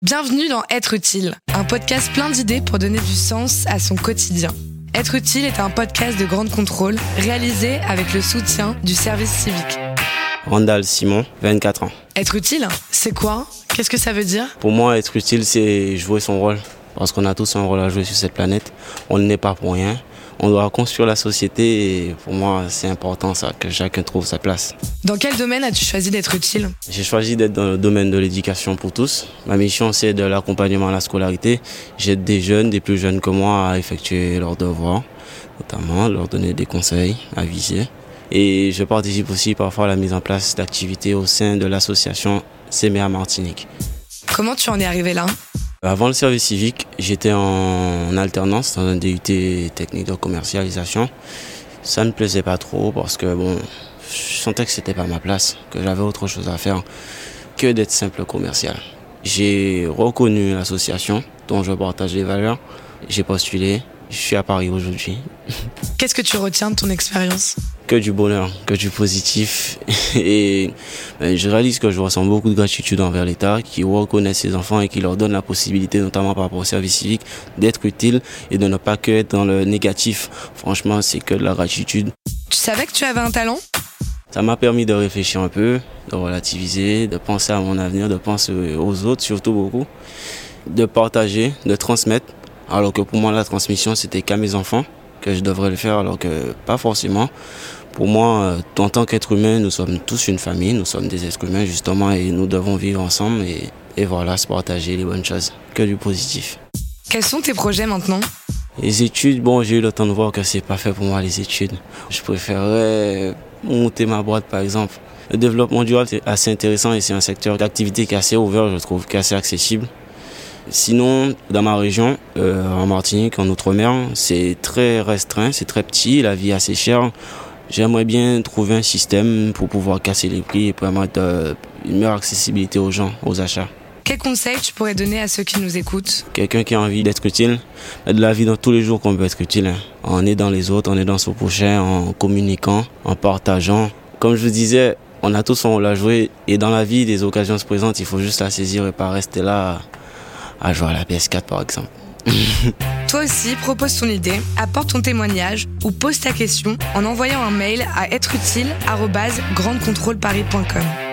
Bienvenue dans Être utile, un podcast plein d'idées pour donner du sens à son quotidien. Être utile est un podcast de grande contrôle réalisé avec le soutien du service civique. Randall Simon, 24 ans. Être utile, c'est quoi? Qu'est-ce que ça veut dire? Pour moi, être utile, c'est jouer son rôle. Parce qu'on a tous un rôle à jouer sur cette planète. On n'est pas pour rien. On doit construire la société et pour moi, c'est important ça, que chacun trouve sa place. Dans quel domaine as-tu choisi d'être utile? J'ai choisi d'être dans le domaine de l'éducation pour tous. Ma mission, c'est de l'accompagnement à la scolarité. J'aide des jeunes, des plus jeunes que moi, à effectuer leurs devoirs, notamment leur donner des conseils à viser. Et je participe aussi parfois à la mise en place d'activités au sein de l'association CMA Martinique. Comment tu en es arrivé là? Avant le service civique, j'étais en alternance dans un DUT technique de commercialisation. Ça ne plaisait pas trop parce que bon, je sentais que c'était pas ma place, que j'avais autre chose à faire que d'être simple commercial. J'ai reconnu l'association dont je partage les valeurs. J'ai postulé. Je suis à Paris aujourd'hui. Qu'est-ce que tu retiens de ton expérience? Que du bonheur, que du positif. Et ben, je réalise que je ressens beaucoup de gratitude envers l'État qui reconnaît ses enfants et qui leur donne la possibilité, notamment par rapport au service civique, d'être utile et de ne pas que être dans le négatif. Franchement, c'est que de la gratitude. Tu savais que tu avais un talent? Ça m'a permis de réfléchir un peu, de relativiser, de penser à mon avenir, de penser aux autres surtout beaucoup, de partager, de transmettre. Alors que pour moi, la transmission, c'était qu'à mes enfants que je devrais le faire alors que pas forcément. Pour moi, euh, en tant qu'être humain, nous sommes tous une famille, nous sommes des êtres humains justement et nous devons vivre ensemble et, et voilà, se partager les bonnes choses, que du positif. Quels sont tes projets maintenant? Les études, bon, j'ai eu le temps de voir que c'est pas fait pour moi les études. Je préférerais monter ma boîte par exemple. Le développement durable c'est assez intéressant et c'est un secteur d'activité qui est assez ouvert, je trouve, qui est assez accessible. Sinon, dans ma région, euh, en Martinique, en Outre-mer, c'est très restreint, c'est très petit, la vie est assez chère. J'aimerais bien trouver un système pour pouvoir casser les prix et permettre euh, une meilleure accessibilité aux gens, aux achats. Quel conseil tu pourrais donner à ceux qui nous écoutent? Quelqu'un qui a envie d'être utile, de la vie dans tous les jours qu'on peut être utile. Hein. En aidant les autres, en aidant son prochain, en communiquant, en partageant. Comme je vous disais, on a tous son rôle à jouer et dans la vie, des occasions se présentent, il faut juste la saisir et pas rester là à jouer à la PS4 par exemple. Toi aussi, propose ton idée, apporte ton témoignage ou pose ta question en envoyant un mail à êtreutile@grandecontrôleparis.com.